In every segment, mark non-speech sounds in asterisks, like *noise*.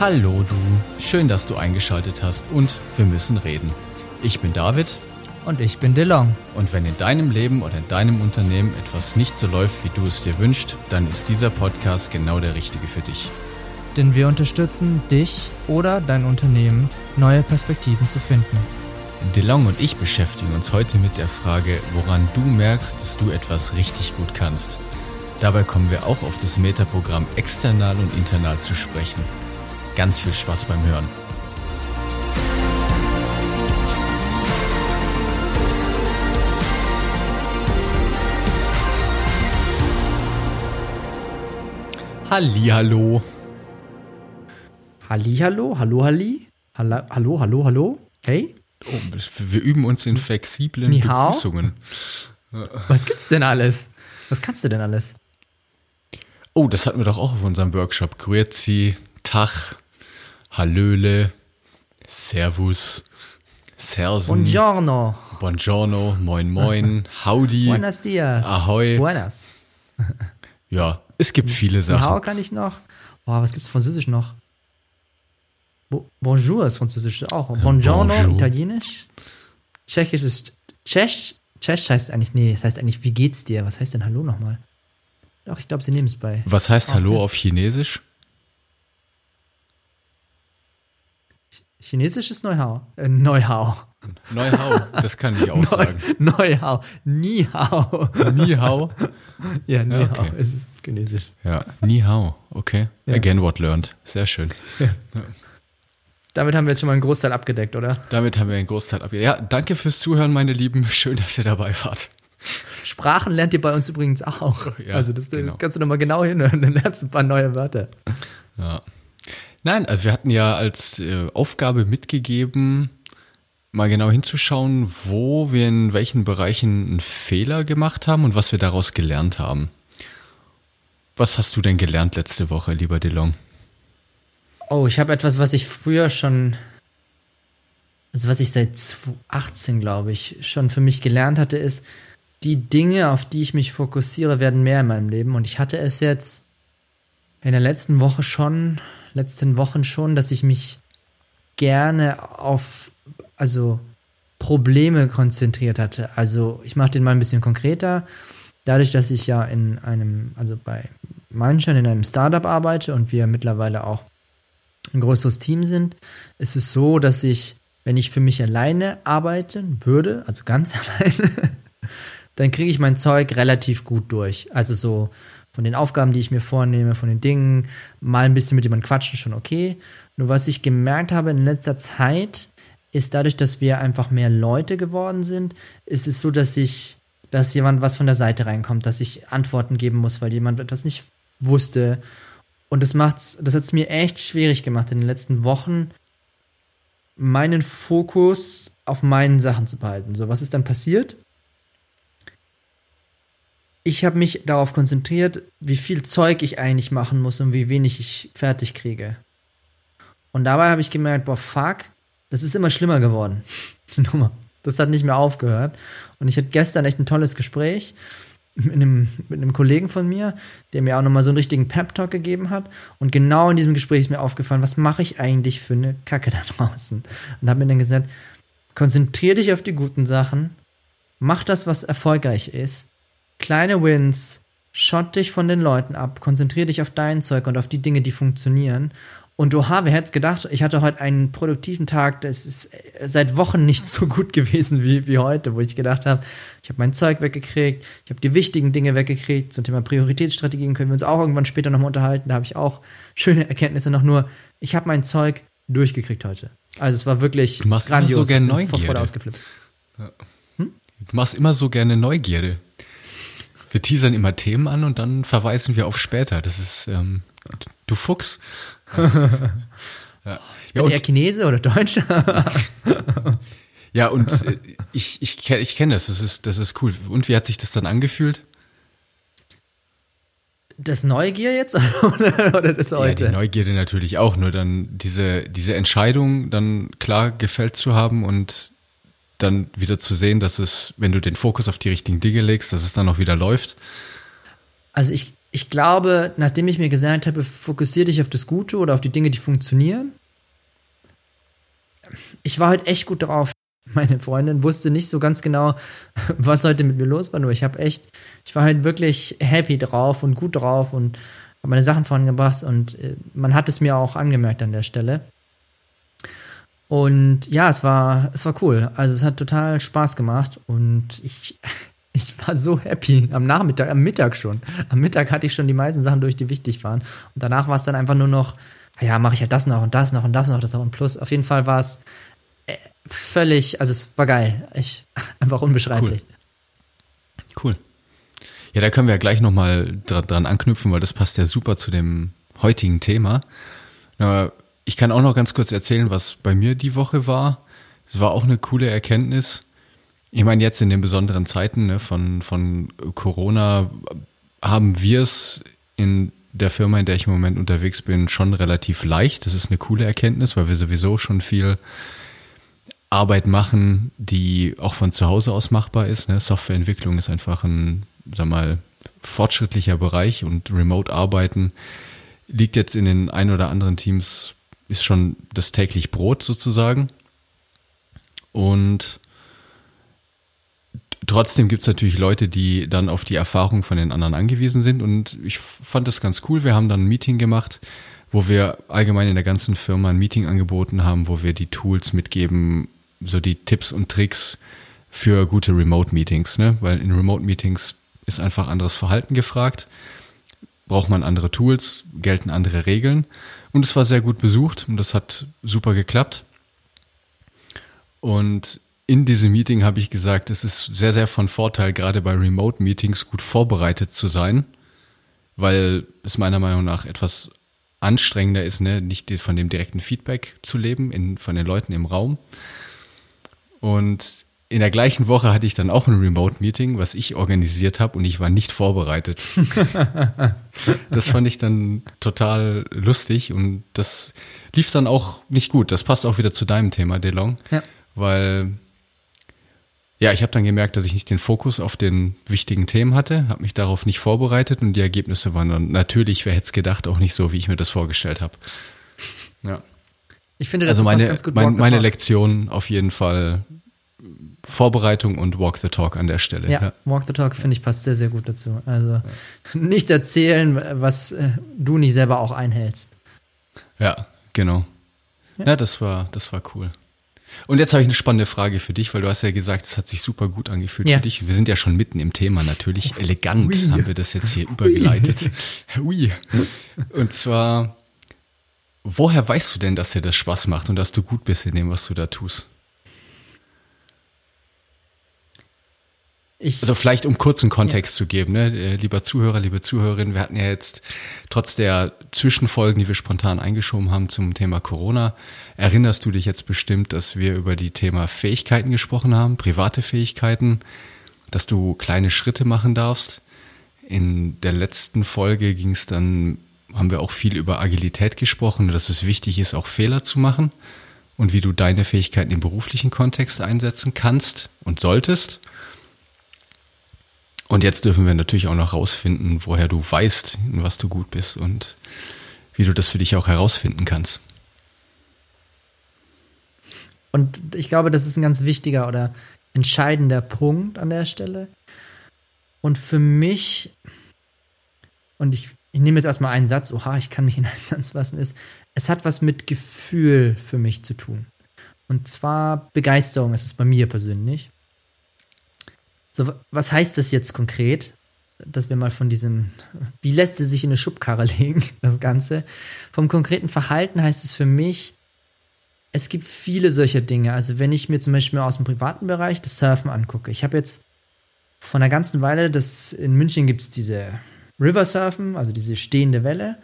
Hallo du, schön, dass du eingeschaltet hast und wir müssen reden. Ich bin David Und ich bin DeLong. und wenn in deinem Leben oder in deinem Unternehmen etwas nicht so läuft, wie du es dir wünschst, dann ist dieser Podcast genau der richtige für dich. Denn wir unterstützen dich oder dein Unternehmen, neue Perspektiven zu finden. DeLong und ich beschäftigen uns heute mit der Frage, woran du merkst, dass du etwas richtig gut kannst. Dabei kommen wir auch auf das Metaprogramm external und internal zu sprechen. Ganz viel Spaß beim Hören. Hallihallo. Hallihallo, hallo, Halli. Hallo, hallo, hallo, hallo. Hey, Oh, wir üben uns in flexiblen Ni hao? Begrüßungen. was gibt's denn alles? Was kannst du denn alles? Oh, das hatten wir doch auch auf unserem Workshop. Grüezi, Tag, Hallöle, Servus, Sersen, Buongiorno. Buongiorno, Moin Moin, Howdy, Buenos dias. Ahoi. Buenas. *laughs* Ja, es gibt viele Sachen. kann ich noch. Boah, was gibt's Französisch noch? Bo Bonjour ist Französisch auch. Buongiorno, bonjour. Italienisch. Tschechisch ist Tschech. Tschech heißt eigentlich, nee, das heißt eigentlich, wie geht's dir? Was heißt denn Hallo nochmal? Doch, ich glaube, sie nehmen es bei. Was heißt Hallo auf Chinesisch? Chinesisch ist Neuhau. Äh, Neuhau. Neuhau, das kann ich auch *laughs* sagen. Neuhau. Ni hao. Ni hao. *laughs* Ja, Ni Ja, hao okay. ist Chinesisch. Ja, Ni hao, okay. Ja. Again what learned. Sehr schön. Damit haben wir jetzt schon mal einen Großteil abgedeckt, oder? Damit haben wir einen Großteil ab. Ja, danke fürs Zuhören, meine Lieben. Schön, dass ihr dabei wart. Sprachen lernt ihr bei uns übrigens auch. Ja, also das genau. kannst du nochmal genau hinhören, dann lernst du ein paar neue Wörter. Ja. Nein, also wir hatten ja als äh, Aufgabe mitgegeben, mal genau hinzuschauen, wo wir in welchen Bereichen einen Fehler gemacht haben und was wir daraus gelernt haben. Was hast du denn gelernt letzte Woche, lieber DeLong? Oh, ich habe etwas, was ich früher schon, also was ich seit 2018, glaube ich, schon für mich gelernt hatte, ist, die Dinge, auf die ich mich fokussiere, werden mehr in meinem Leben. Und ich hatte es jetzt in der letzten Woche schon, letzten Wochen schon, dass ich mich gerne auf, also Probleme konzentriert hatte. Also ich mache den mal ein bisschen konkreter. Dadurch, dass ich ja in einem, also bei Meinstein in einem Startup arbeite und wir mittlerweile auch ein größeres Team sind, ist es so, dass ich, wenn ich für mich alleine arbeiten würde, also ganz *laughs* alleine, dann kriege ich mein Zeug relativ gut durch. Also so von den Aufgaben, die ich mir vornehme, von den Dingen, mal ein bisschen mit jemandem quatschen, schon okay. Nur was ich gemerkt habe in letzter Zeit, ist dadurch, dass wir einfach mehr Leute geworden sind, ist es so, dass ich, dass jemand was von der Seite reinkommt, dass ich Antworten geben muss, weil jemand etwas nicht wusste. Und das macht's, das hat es mir echt schwierig gemacht in den letzten Wochen, meinen Fokus auf meinen Sachen zu behalten. So, was ist dann passiert? Ich habe mich darauf konzentriert, wie viel Zeug ich eigentlich machen muss und wie wenig ich fertig kriege. Und dabei habe ich gemerkt, boah, fuck, das ist immer schlimmer geworden. *laughs* Die Nummer. Das hat nicht mehr aufgehört. Und ich hatte gestern echt ein tolles Gespräch mit einem, mit einem Kollegen von mir, der mir auch nochmal so einen richtigen Pep-Talk gegeben hat. Und genau in diesem Gespräch ist mir aufgefallen, was mache ich eigentlich für eine Kacke da draußen? Und habe mir dann gesagt, konzentrier dich auf die guten Sachen, mach das, was erfolgreich ist, kleine Wins, schott dich von den Leuten ab, konzentrier dich auf dein Zeug und auf die Dinge, die funktionieren. Und oha, wer hätte gedacht, ich hatte heute einen produktiven Tag, das ist seit Wochen nicht so gut gewesen wie, wie heute, wo ich gedacht habe, ich habe mein Zeug weggekriegt, ich habe die wichtigen Dinge weggekriegt. Zum Thema Prioritätsstrategien können wir uns auch irgendwann später nochmal unterhalten. Da habe ich auch schöne Erkenntnisse noch nur. Ich habe mein Zeug durchgekriegt heute. Also es war wirklich Du machst immer grandios. so gern Ich bin vor Neugierde. Freude ausgeflippt. Du machst immer so gerne Neugierde. Wir teasern immer Themen an und dann verweisen wir auf später. Das ist, ähm, du Fuchs. *laughs* ja. Ja, eher und, Chinese oder Deutscher? ja, und äh, ich, ich, ich kenne das, das ist, das ist cool. Und wie hat sich das dann angefühlt? Das Neugier jetzt *laughs* oder, oder das Ja, heute? die Neugierde natürlich auch, nur dann diese, diese Entscheidung dann klar gefällt zu haben und dann wieder zu sehen, dass es, wenn du den Fokus auf die richtigen Dinge legst, dass es dann auch wieder läuft. Also ich, ich glaube, nachdem ich mir gesagt habe, fokussiere dich auf das Gute oder auf die Dinge, die funktionieren. Ich war heute echt gut drauf. *laughs* Meine Freundin wusste nicht so ganz genau, *laughs* was heute mit mir los war, nur ich habe echt, ich war halt wirklich happy drauf und gut drauf und habe meine Sachen vorangebracht und äh, man hat es mir auch angemerkt an der Stelle. Und ja, es war, es war cool. Also es hat total Spaß gemacht und ich, *laughs* ich war so happy am Nachmittag, am Mittag schon. Am Mittag hatte ich schon die meisten Sachen durch, die wichtig waren. Und danach war es dann einfach nur noch, ja, mache ich ja das noch und das noch und das noch, das noch und plus. Auf jeden Fall war es äh, völlig, also es war geil. Ich, *laughs* einfach unbeschreiblich. Cool. cool. Ja, da können wir ja gleich nochmal dran anknüpfen, weil das passt ja super zu dem heutigen Thema. Ich kann auch noch ganz kurz erzählen, was bei mir die Woche war. Es war auch eine coole Erkenntnis. Ich meine, jetzt in den besonderen Zeiten ne, von, von Corona haben wir es in der Firma, in der ich im Moment unterwegs bin, schon relativ leicht. Das ist eine coole Erkenntnis, weil wir sowieso schon viel Arbeit machen, die auch von zu Hause aus machbar ist. Ne? Softwareentwicklung ist einfach ein, sag mal, fortschrittlicher Bereich und Remote-Arbeiten liegt jetzt in den ein oder anderen Teams ist schon das täglich Brot sozusagen. Und trotzdem gibt es natürlich Leute, die dann auf die Erfahrung von den anderen angewiesen sind. Und ich fand das ganz cool. Wir haben dann ein Meeting gemacht, wo wir allgemein in der ganzen Firma ein Meeting angeboten haben, wo wir die Tools mitgeben, so die Tipps und Tricks für gute Remote-Meetings. Ne? Weil in Remote-Meetings ist einfach anderes Verhalten gefragt. Braucht man andere Tools, gelten andere Regeln. Und es war sehr gut besucht und das hat super geklappt. Und in diesem Meeting habe ich gesagt, es ist sehr, sehr von Vorteil, gerade bei Remote-Meetings gut vorbereitet zu sein, weil es meiner Meinung nach etwas anstrengender ist, ne? nicht von dem direkten Feedback zu leben, in, von den Leuten im Raum. Und in der gleichen Woche hatte ich dann auch ein Remote-Meeting, was ich organisiert habe und ich war nicht vorbereitet. *laughs* das fand ich dann total lustig und das lief dann auch nicht gut. Das passt auch wieder zu deinem Thema, DeLong, ja. weil ja, ich habe dann gemerkt, dass ich nicht den Fokus auf den wichtigen Themen hatte, habe mich darauf nicht vorbereitet und die Ergebnisse waren dann natürlich, wer hätte es gedacht, auch nicht so, wie ich mir das vorgestellt habe. Ja. Ich finde, das also meine, ganz gut mein, meine Lektion auf jeden Fall Vorbereitung und Walk the Talk an der Stelle. Ja, ja. Walk the Talk finde ich passt sehr, sehr gut dazu. Also ja. *laughs* nicht erzählen, was äh, du nicht selber auch einhältst. Ja, genau. Ja, ja das war, das war cool. Und jetzt habe ich eine spannende Frage für dich, weil du hast ja gesagt, es hat sich super gut angefühlt für dich. Wir sind ja schon mitten im Thema natürlich. Elegant Ui. haben wir das jetzt hier übergeleitet. *laughs* Ui. Und zwar, woher weißt du denn, dass dir das Spaß macht und dass du gut bist in dem, was du da tust? Ich, also vielleicht um kurzen Kontext ja. zu geben, ne? Äh, lieber Zuhörer, liebe Zuhörerin, wir hatten ja jetzt trotz der Zwischenfolgen, die wir spontan eingeschoben haben zum Thema Corona, erinnerst du dich jetzt bestimmt, dass wir über die Thema Fähigkeiten gesprochen haben, private Fähigkeiten, dass du kleine Schritte machen darfst. In der letzten Folge ging es dann, haben wir auch viel über Agilität gesprochen, dass es wichtig ist, auch Fehler zu machen und wie du deine Fähigkeiten im beruflichen Kontext einsetzen kannst und solltest. Und jetzt dürfen wir natürlich auch noch rausfinden, woher du weißt, in was du gut bist und wie du das für dich auch herausfinden kannst. Und ich glaube, das ist ein ganz wichtiger oder entscheidender Punkt an der Stelle. Und für mich, und ich, ich nehme jetzt erstmal einen Satz, oha, ich kann mich in einen Satz fassen, ist, es hat was mit Gefühl für mich zu tun. Und zwar Begeisterung ist es bei mir persönlich. So, was heißt das jetzt konkret? Dass wir mal von diesem, wie lässt es sich in eine Schubkarre *laughs* legen, das Ganze? Vom konkreten Verhalten heißt es für mich, es gibt viele solcher Dinge. Also wenn ich mir zum Beispiel aus dem privaten Bereich das Surfen angucke. Ich habe jetzt von einer ganzen Weile, das in München gibt es diese River Surfen, also diese stehende Welle.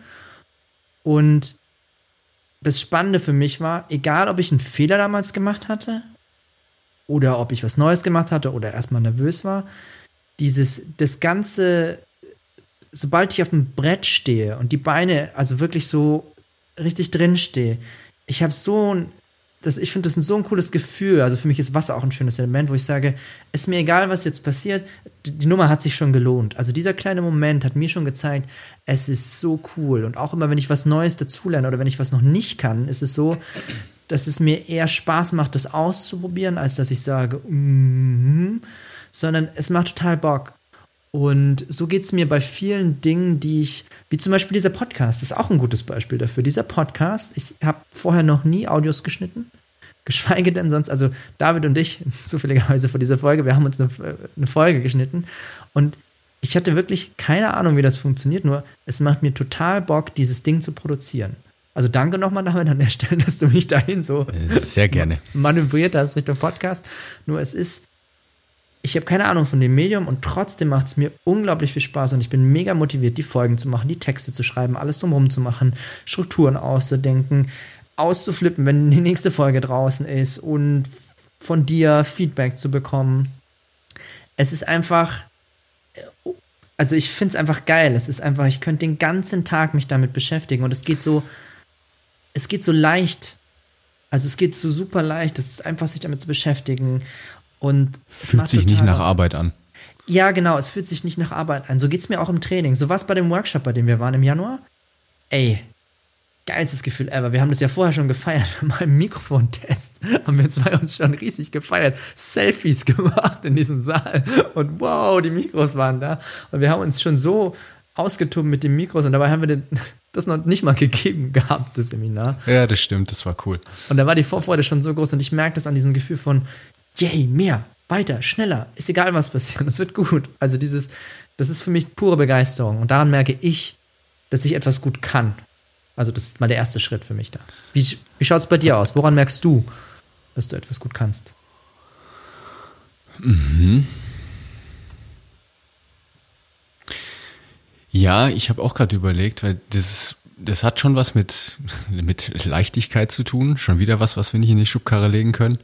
Und das Spannende für mich war, egal ob ich einen Fehler damals gemacht hatte oder ob ich was Neues gemacht hatte oder erstmal nervös war. Dieses, das Ganze, sobald ich auf dem Brett stehe und die Beine, also wirklich so richtig drin stehe, ich habe so ein, das, ich finde das ein so ein cooles Gefühl. Also für mich ist Wasser auch ein schönes Element, wo ich sage, ist mir egal, was jetzt passiert, die Nummer hat sich schon gelohnt. Also dieser kleine Moment hat mir schon gezeigt, es ist so cool. Und auch immer, wenn ich was Neues dazulerne oder wenn ich was noch nicht kann, ist es so, dass es mir eher Spaß macht, das auszuprobieren, als dass ich sage, mm -hmm, sondern es macht total Bock. Und so geht es mir bei vielen Dingen, die ich, wie zum Beispiel dieser Podcast, ist auch ein gutes Beispiel dafür. Dieser Podcast, ich habe vorher noch nie Audios geschnitten, geschweige denn sonst, also David und ich, *laughs* zufälligerweise vor dieser Folge, wir haben uns eine, eine Folge geschnitten und ich hatte wirklich keine Ahnung, wie das funktioniert, nur es macht mir total Bock, dieses Ding zu produzieren. Also danke nochmal damit an der Stelle, dass du mich dahin so sehr gerne manövriert hast Richtung Podcast. Nur es ist, ich habe keine Ahnung von dem Medium und trotzdem macht es mir unglaublich viel Spaß und ich bin mega motiviert, die Folgen zu machen, die Texte zu schreiben, alles drumherum zu machen, Strukturen auszudenken, auszuflippen, wenn die nächste Folge draußen ist und von dir Feedback zu bekommen. Es ist einfach, also ich finde es einfach geil. Es ist einfach, ich könnte den ganzen Tag mich damit beschäftigen und es geht so, es geht so leicht. Also es geht so super leicht. Es ist einfach, sich damit zu beschäftigen. Und fühlt sich nicht nach Arbeit an. Ja, genau, es fühlt sich nicht nach Arbeit an. So geht es mir auch im Training. So was bei dem Workshop, bei dem wir waren im Januar. Ey, geilstes Gefühl ever. Wir haben das ja vorher schon gefeiert. *laughs* Beim Mikrofontest haben wir zwei uns schon riesig gefeiert. Selfies gemacht in diesem Saal. Und wow, die Mikros waren da. Und wir haben uns schon so ausgetobt mit den Mikros. Und dabei haben wir den, das noch nicht mal *laughs* gegeben gehabt, das Seminar. Ja, das stimmt. Das war cool. Und da war die Vorfreude schon so groß. Und ich merke das an diesem Gefühl von, yay, mehr, weiter, schneller. Ist egal, was passiert. *laughs* Das wird gut. Also dieses, das ist für mich pure Begeisterung. Und daran merke ich, dass ich etwas gut kann. Also das ist mal der erste Schritt für mich da. Wie, wie schaut es bei dir aus? Woran merkst du, dass du etwas gut kannst? Mhm. Ja, ich habe auch gerade überlegt, weil das, das hat schon was mit, *laughs* mit Leichtigkeit zu tun. Schon wieder was, was wir nicht in die Schubkarre legen können.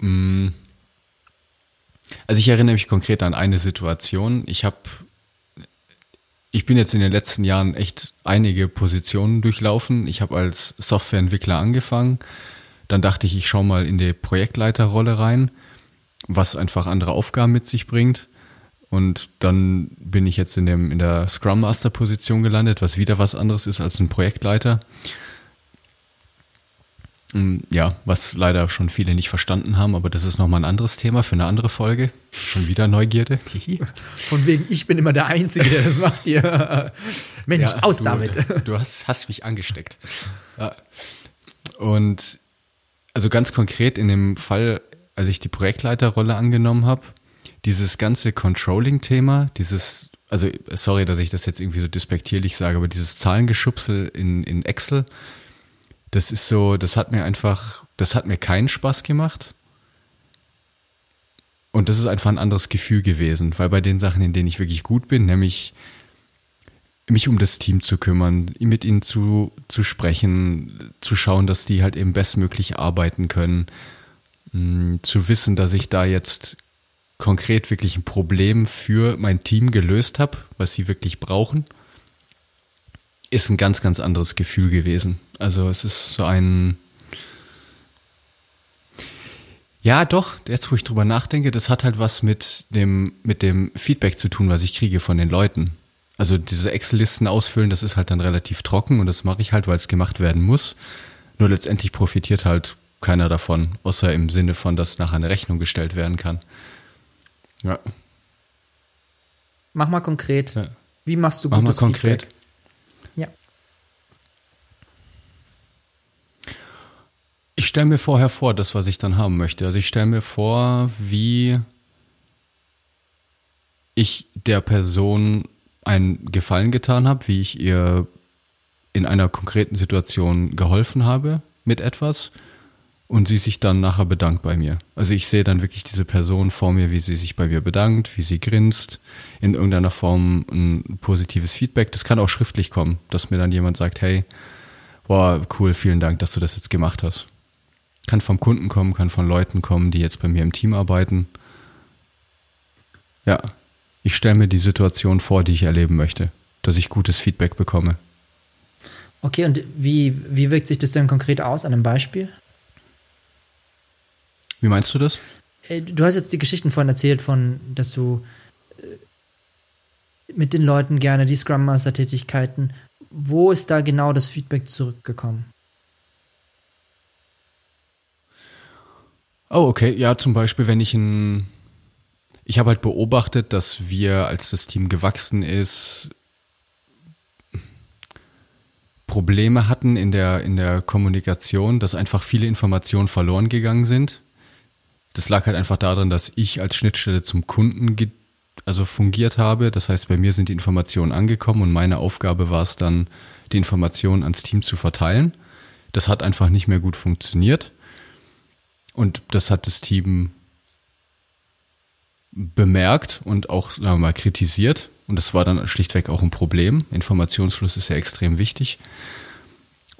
Mm. Also ich erinnere mich konkret an eine Situation. Ich habe ich bin jetzt in den letzten Jahren echt einige Positionen durchlaufen. Ich habe als Softwareentwickler angefangen. Dann dachte ich, ich schaue mal in die Projektleiterrolle rein, was einfach andere Aufgaben mit sich bringt. Und dann bin ich jetzt in, dem, in der Scrum Master Position gelandet, was wieder was anderes ist als ein Projektleiter. Mm, ja, was leider schon viele nicht verstanden haben, aber das ist nochmal ein anderes Thema für eine andere Folge. Schon wieder Neugierde. Von wegen, ich bin immer der Einzige, der das macht hier. Mensch, ja, aus du, damit. Du hast, hast mich angesteckt. Und also ganz konkret in dem Fall, als ich die Projektleiterrolle angenommen habe, dieses ganze Controlling-Thema, dieses, also sorry, dass ich das jetzt irgendwie so despektierlich sage, aber dieses Zahlengeschubsel in, in Excel, das ist so, das hat mir einfach, das hat mir keinen Spaß gemacht. Und das ist einfach ein anderes Gefühl gewesen, weil bei den Sachen, in denen ich wirklich gut bin, nämlich mich um das Team zu kümmern, mit ihnen zu, zu sprechen, zu schauen, dass die halt eben bestmöglich arbeiten können, mm, zu wissen, dass ich da jetzt konkret wirklich ein Problem für mein Team gelöst habe, was sie wirklich brauchen ist ein ganz, ganz anderes Gefühl gewesen. Also es ist so ein, ja, doch, jetzt wo ich drüber nachdenke, das hat halt was mit dem, mit dem Feedback zu tun, was ich kriege von den Leuten. Also diese Excel-Listen ausfüllen, das ist halt dann relativ trocken und das mache ich halt, weil es gemacht werden muss. Nur letztendlich profitiert halt keiner davon, außer im Sinne von, dass nachher eine Rechnung gestellt werden kann. Ja. Mach mal konkret. Ja. Wie machst du gutes Mach mal konkret. Feedback? Ich stelle mir vorher vor, das, was ich dann haben möchte. Also ich stelle mir vor, wie ich der Person einen Gefallen getan habe, wie ich ihr in einer konkreten Situation geholfen habe mit etwas und sie sich dann nachher bedankt bei mir. Also ich sehe dann wirklich diese Person vor mir, wie sie sich bei mir bedankt, wie sie grinst, in irgendeiner Form ein positives Feedback. Das kann auch schriftlich kommen, dass mir dann jemand sagt, hey, boah, cool, vielen Dank, dass du das jetzt gemacht hast. Kann vom Kunden kommen, kann von Leuten kommen, die jetzt bei mir im Team arbeiten. Ja, ich stelle mir die Situation vor, die ich erleben möchte, dass ich gutes Feedback bekomme. Okay, und wie, wie wirkt sich das denn konkret aus an einem Beispiel? Wie meinst du das? Äh, du hast jetzt die Geschichten vorhin erzählt, von, dass du mit den Leuten gerne die Scrum Master Tätigkeiten. Wo ist da genau das Feedback zurückgekommen? Oh, okay. Ja, zum Beispiel, wenn ich ein, ich habe halt beobachtet, dass wir, als das Team gewachsen ist, Probleme hatten in der, in der Kommunikation, dass einfach viele Informationen verloren gegangen sind. Das lag halt einfach daran, dass ich als Schnittstelle zum Kunden also fungiert habe. Das heißt, bei mir sind die Informationen angekommen und meine Aufgabe war es dann, die Informationen ans Team zu verteilen. Das hat einfach nicht mehr gut funktioniert. Und das hat das Team bemerkt und auch sagen wir mal kritisiert. Und das war dann schlichtweg auch ein Problem. Informationsfluss ist ja extrem wichtig.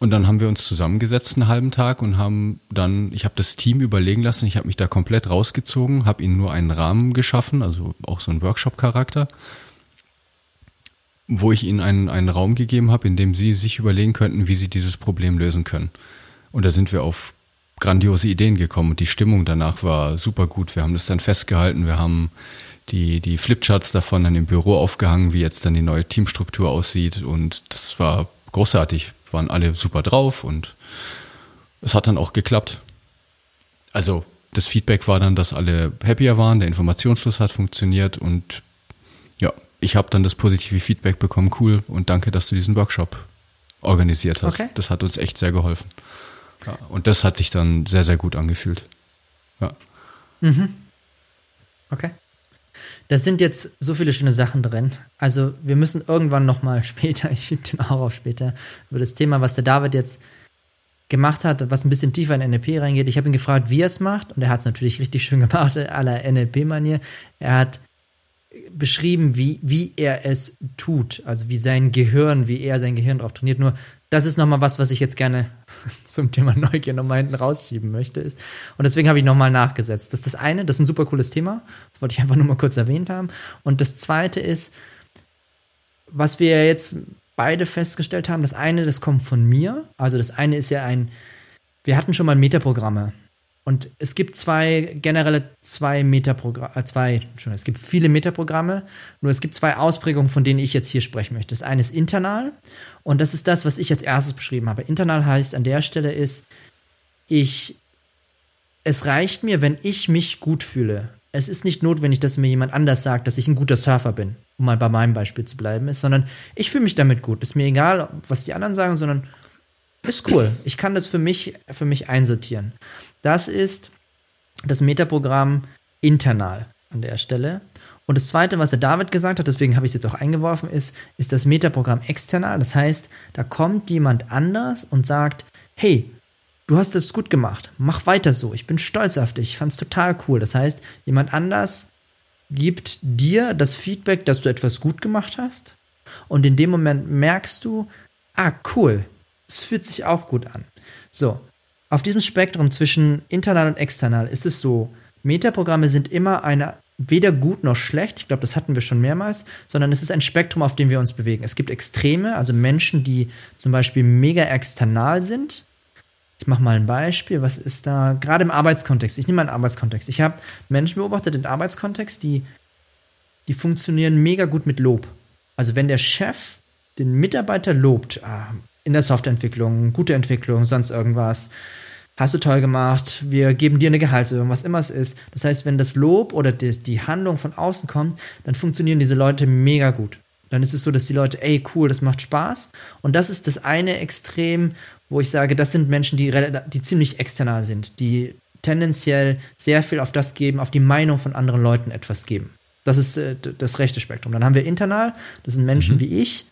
Und dann haben wir uns zusammengesetzt einen halben Tag und haben dann, ich habe das Team überlegen lassen, ich habe mich da komplett rausgezogen, habe ihnen nur einen Rahmen geschaffen, also auch so einen Workshop-Charakter, wo ich ihnen einen, einen Raum gegeben habe, in dem sie sich überlegen könnten, wie sie dieses Problem lösen können. Und da sind wir auf grandiose Ideen gekommen und die Stimmung danach war super gut. Wir haben das dann festgehalten, wir haben die, die Flipcharts davon dann im Büro aufgehangen, wie jetzt dann die neue Teamstruktur aussieht und das war großartig. Waren alle super drauf und es hat dann auch geklappt. Also das Feedback war dann, dass alle happier waren, der Informationsfluss hat funktioniert und ja, ich habe dann das positive Feedback bekommen, cool und danke, dass du diesen Workshop organisiert hast. Okay. Das hat uns echt sehr geholfen. Ja, und das hat sich dann sehr, sehr gut angefühlt. Ja. Mhm. Okay. Da sind jetzt so viele schöne Sachen drin. Also wir müssen irgendwann noch mal *laughs* später, ich schiebe den auch auf später, über das Thema, was der David jetzt gemacht hat, was ein bisschen tiefer in NLP reingeht. Ich habe ihn gefragt, wie er es macht und er hat es natürlich richtig schön gemacht, aller NLP-Manier. Er hat beschrieben, wie, wie er es tut, also wie sein Gehirn, wie er sein Gehirn drauf trainiert. Nur das ist nochmal was, was ich jetzt gerne *laughs* zum Thema Neugier nochmal hinten rausschieben möchte. Ist. Und deswegen habe ich nochmal nachgesetzt. Das ist das eine, das ist ein super cooles Thema. Das wollte ich einfach nur mal kurz erwähnt haben. Und das zweite ist, was wir jetzt beide festgestellt haben, das eine, das kommt von mir. Also das eine ist ja ein, wir hatten schon mal Metaprogramme. Und es gibt zwei, generelle zwei Metaprogramme, äh, zwei, schon, es gibt viele Metaprogramme, nur es gibt zwei Ausprägungen, von denen ich jetzt hier sprechen möchte. Das eine ist internal und das ist das, was ich als erstes beschrieben habe. Internal heißt an der Stelle ist, ich, es reicht mir, wenn ich mich gut fühle. Es ist nicht notwendig, dass mir jemand anders sagt, dass ich ein guter Surfer bin, um mal bei meinem Beispiel zu bleiben, ist, sondern ich fühle mich damit gut. Ist mir egal, was die anderen sagen, sondern ist cool. Ich kann das für mich, für mich einsortieren. Das ist das Metaprogramm internal an der Stelle. Und das zweite, was der David gesagt hat, deswegen habe ich es jetzt auch eingeworfen, ist, ist das Metaprogramm external. Das heißt, da kommt jemand anders und sagt, hey, du hast es gut gemacht, mach weiter so, ich bin stolz auf dich, ich fand es total cool. Das heißt, jemand anders gibt dir das Feedback, dass du etwas gut gemacht hast. Und in dem Moment merkst du, ah, cool, es fühlt sich auch gut an. So, auf diesem Spektrum zwischen internal und external ist es so, Metaprogramme sind immer eine weder gut noch schlecht, ich glaube, das hatten wir schon mehrmals, sondern es ist ein Spektrum, auf dem wir uns bewegen. Es gibt Extreme, also Menschen, die zum Beispiel mega external sind. Ich mache mal ein Beispiel, was ist da, gerade im Arbeitskontext, ich nehme mal einen Arbeitskontext. Ich habe Menschen beobachtet im Arbeitskontext, die, die funktionieren mega gut mit Lob. Also wenn der Chef den Mitarbeiter lobt, ah, in der Softwareentwicklung, gute Entwicklung, sonst irgendwas. Hast du toll gemacht, wir geben dir eine Gehaltserhöhung, was immer es ist. Das heißt, wenn das Lob oder die, die Handlung von außen kommt, dann funktionieren diese Leute mega gut. Dann ist es so, dass die Leute, ey, cool, das macht Spaß. Und das ist das eine Extrem, wo ich sage, das sind Menschen, die, die ziemlich external sind, die tendenziell sehr viel auf das geben, auf die Meinung von anderen Leuten etwas geben. Das ist äh, das rechte Spektrum. Dann haben wir internal, das sind Menschen mhm. wie ich,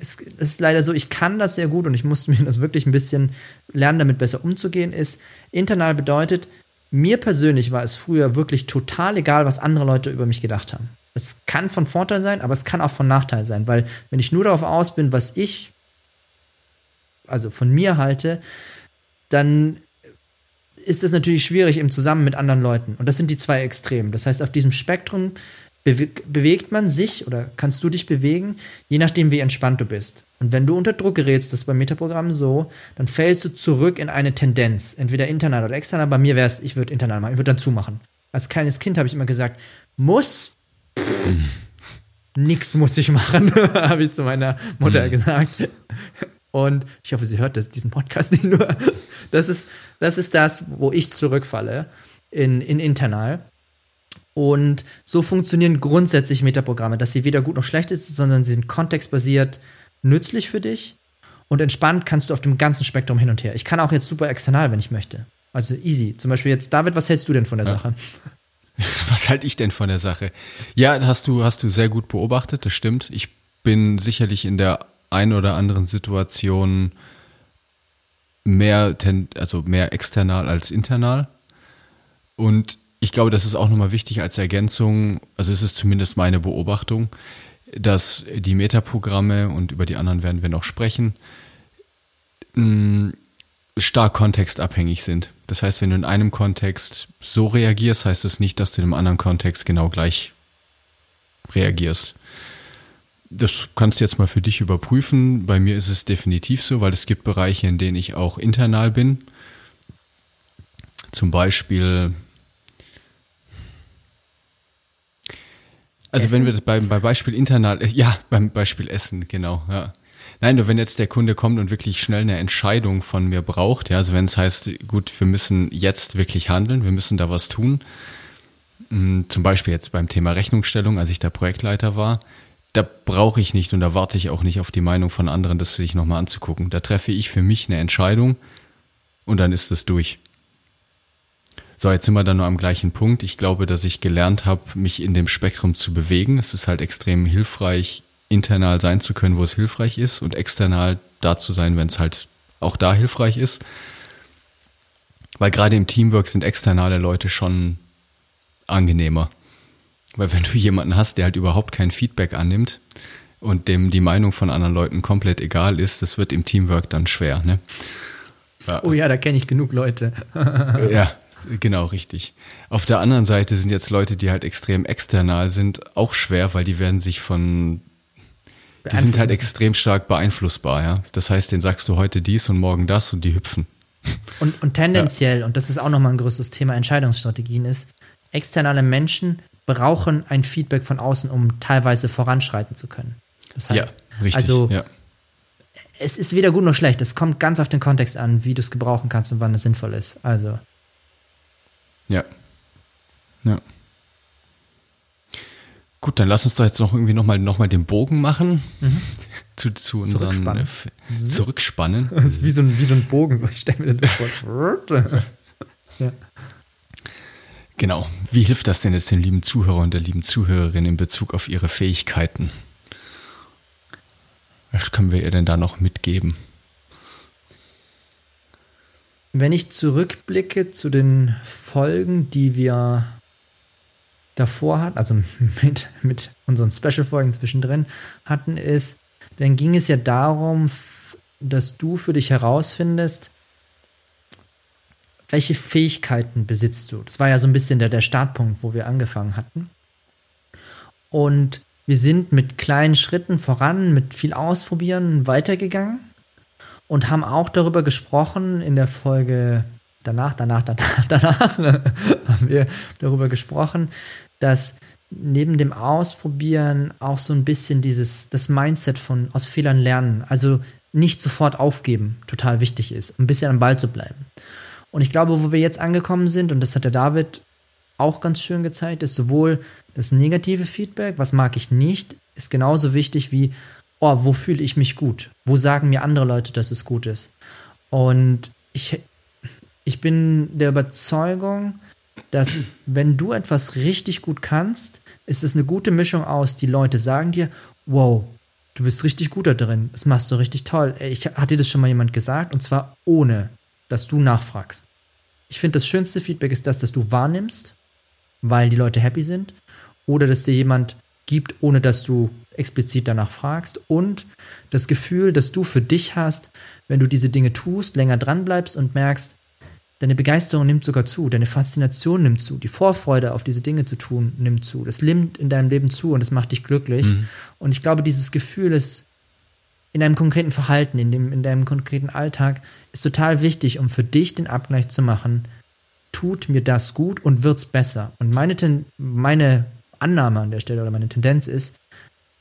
es, ist leider so, ich kann das sehr gut und ich musste *laughs* mir das wirklich ein bisschen lernen, damit besser umzugehen, ist, internal bedeutet, mir persönlich war es früher wirklich total egal, was andere Leute über mich gedacht haben. Es kann von Vorteil sein, aber es kann auch von Nachteil sein, weil wenn ich nur darauf aus bin, was ich also von mir halte, dann ist es natürlich schwierig im Zusammen mit anderen Leuten. Und das sind die zwei Extremen. Das heißt, auf diesem Spektrum bewegt man sich oder kannst du dich bewegen, je nachdem, wie entspannt du bist. Und wenn du unter Druck gerätst, das ist beim Metaprogramm so, dann fällst du zurück in eine Tendenz, entweder internal oder external. Bei mir wäre es, ich würde internal machen, ich würde dann zumachen. Als kleines Kind habe ich immer gesagt, muss, Nix muss ich machen, *laughs* habe ich zu meiner Mutter mhm. gesagt. Und ich hoffe, sie hört das, diesen Podcast nicht nur. Das ist, das ist das, wo ich zurückfalle in, in Internal. Und so funktionieren grundsätzlich Metaprogramme, dass sie weder gut noch schlecht sind, sondern sie sind kontextbasiert nützlich für dich. Und entspannt kannst du auf dem ganzen Spektrum hin und her. Ich kann auch jetzt super external, wenn ich möchte. Also easy. Zum Beispiel jetzt, David, was hältst du denn von der ja. Sache? *laughs* Was halte ich denn von der Sache? Ja, hast du, hast du sehr gut beobachtet, das stimmt. Ich bin sicherlich in der einen oder anderen Situation mehr, also mehr external als internal. Und ich glaube, das ist auch nochmal wichtig als Ergänzung, also es ist zumindest meine Beobachtung, dass die Metaprogramme, und über die anderen werden wir noch sprechen, stark kontextabhängig sind. Das heißt, wenn du in einem Kontext so reagierst, heißt es das nicht, dass du in einem anderen Kontext genau gleich reagierst. Das kannst du jetzt mal für dich überprüfen. Bei mir ist es definitiv so, weil es gibt Bereiche, in denen ich auch internal bin. Zum Beispiel Also Essen? wenn wir das beim, beim Beispiel internal, äh, ja, beim Beispiel Essen, genau, ja. Nein, nur wenn jetzt der Kunde kommt und wirklich schnell eine Entscheidung von mir braucht, ja, also wenn es heißt, gut, wir müssen jetzt wirklich handeln, wir müssen da was tun. Mm, zum Beispiel jetzt beim Thema Rechnungsstellung, als ich da Projektleiter war, da brauche ich nicht und da warte ich auch nicht auf die Meinung von anderen, das sich nochmal anzugucken. Da treffe ich für mich eine Entscheidung und dann ist es durch. So, jetzt sind wir dann nur am gleichen Punkt. Ich glaube, dass ich gelernt habe, mich in dem Spektrum zu bewegen. Es ist halt extrem hilfreich, internal sein zu können, wo es hilfreich ist und external da zu sein, wenn es halt auch da hilfreich ist. Weil gerade im Teamwork sind externe Leute schon angenehmer. Weil wenn du jemanden hast, der halt überhaupt kein Feedback annimmt und dem die Meinung von anderen Leuten komplett egal ist, das wird im Teamwork dann schwer, ne? Ja. Oh ja, da kenne ich genug Leute. ja, Genau, richtig. Auf der anderen Seite sind jetzt Leute, die halt extrem external sind, auch schwer, weil die werden sich von, die sind halt extrem stark beeinflussbar, ja. Das heißt, den sagst du heute dies und morgen das und die hüpfen. Und, und tendenziell, ja. und das ist auch nochmal ein größeres Thema Entscheidungsstrategien, ist, externe Menschen brauchen ein Feedback von außen, um teilweise voranschreiten zu können. Das heißt, ja, richtig. Also, ja. es ist weder gut noch schlecht. Es kommt ganz auf den Kontext an, wie du es gebrauchen kannst und wann es sinnvoll ist. Also. Ja. Ja. Gut, dann lass uns doch jetzt noch irgendwie nochmal noch mal den Bogen machen. Mhm. *laughs* Zu, zu unseren Zurückspannen. Äh, Zurückspannen. *laughs* wie, so ein, wie so ein Bogen, ich stelle mir das vor. *laughs* ja. Genau. Wie hilft das denn jetzt dem lieben Zuhörer und der lieben Zuhörerin in Bezug auf ihre Fähigkeiten? Was können wir ihr denn da noch mitgeben? Wenn ich zurückblicke zu den Folgen, die wir davor hatten, also *laughs* mit, mit unseren Special-Folgen zwischendrin hatten, ist, dann ging es ja darum, dass du für dich herausfindest, welche Fähigkeiten besitzt du. Das war ja so ein bisschen der, der Startpunkt, wo wir angefangen hatten. Und wir sind mit kleinen Schritten voran, mit viel Ausprobieren weitergegangen und haben auch darüber gesprochen in der Folge danach, danach, danach, *laughs* danach haben wir darüber gesprochen, dass neben dem Ausprobieren auch so ein bisschen dieses, das Mindset von aus Fehlern lernen, also nicht sofort aufgeben, total wichtig ist, ein bisschen am Ball zu bleiben. Und ich glaube, wo wir jetzt angekommen sind, und das hat der David auch ganz schön gezeigt, ist sowohl das negative Feedback, was mag ich nicht, ist genauso wichtig wie, oh, wo fühle ich mich gut? Wo sagen mir andere Leute, dass es gut ist? Und ich, ich bin der Überzeugung, dass wenn du etwas richtig gut kannst, ist es eine gute Mischung aus, die Leute sagen dir, wow, du bist richtig gut da drin, das machst du richtig toll. Ich hat dir das schon mal jemand gesagt und zwar ohne, dass du nachfragst. Ich finde, das schönste Feedback ist das, dass du wahrnimmst, weil die Leute happy sind, oder dass dir jemand gibt, ohne dass du explizit danach fragst und das Gefühl, dass du für dich hast, wenn du diese Dinge tust, länger dran bleibst und merkst, deine Begeisterung nimmt sogar zu, deine Faszination nimmt zu, die Vorfreude auf diese Dinge zu tun nimmt zu. Das nimmt in deinem Leben zu und das macht dich glücklich. Mhm. Und ich glaube, dieses Gefühl ist in deinem konkreten Verhalten, in, dem, in deinem konkreten Alltag, ist total wichtig, um für dich den Abgleich zu machen. Tut mir das gut und wird's besser? Und meine, meine Annahme an der Stelle oder meine Tendenz ist,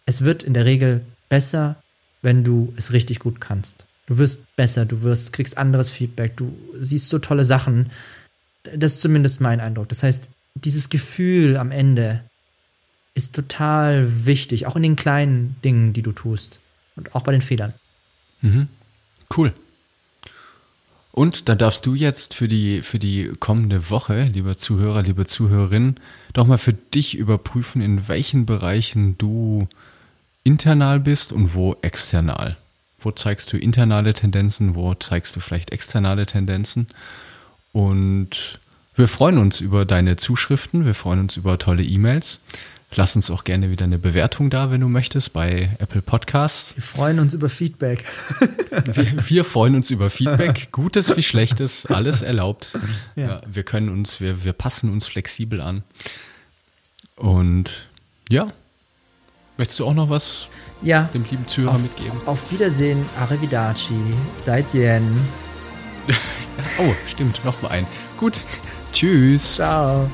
es wird in der Regel besser, wenn du es richtig gut kannst. Du wirst besser, du wirst, kriegst anderes Feedback, du siehst so tolle Sachen. Das ist zumindest mein Eindruck. Das heißt, dieses Gefühl am Ende ist total wichtig, auch in den kleinen Dingen, die du tust und auch bei den Fehlern. Mhm. Cool. Und dann darfst du jetzt für die, für die kommende Woche, lieber Zuhörer, liebe Zuhörerin, doch mal für dich überprüfen, in welchen Bereichen du internal bist und wo external. Wo zeigst du internale Tendenzen, wo zeigst du vielleicht externe Tendenzen? Und wir freuen uns über deine Zuschriften, wir freuen uns über tolle E-Mails. Lass uns auch gerne wieder eine Bewertung da, wenn du möchtest, bei Apple Podcasts. Wir freuen uns über Feedback. *laughs* wir, wir, freuen uns über Feedback. Gutes wie Schlechtes, alles erlaubt. Ja. ja. wir können uns, wir, wir passen uns flexibel an. Und ja, möchtest du auch noch was ja, dem lieben Zuhörer auf, mitgeben? Auf Wiedersehen, Arrivederci, seid Yen. *laughs* oh, stimmt, noch mal ein. Gut, tschüss. Ciao.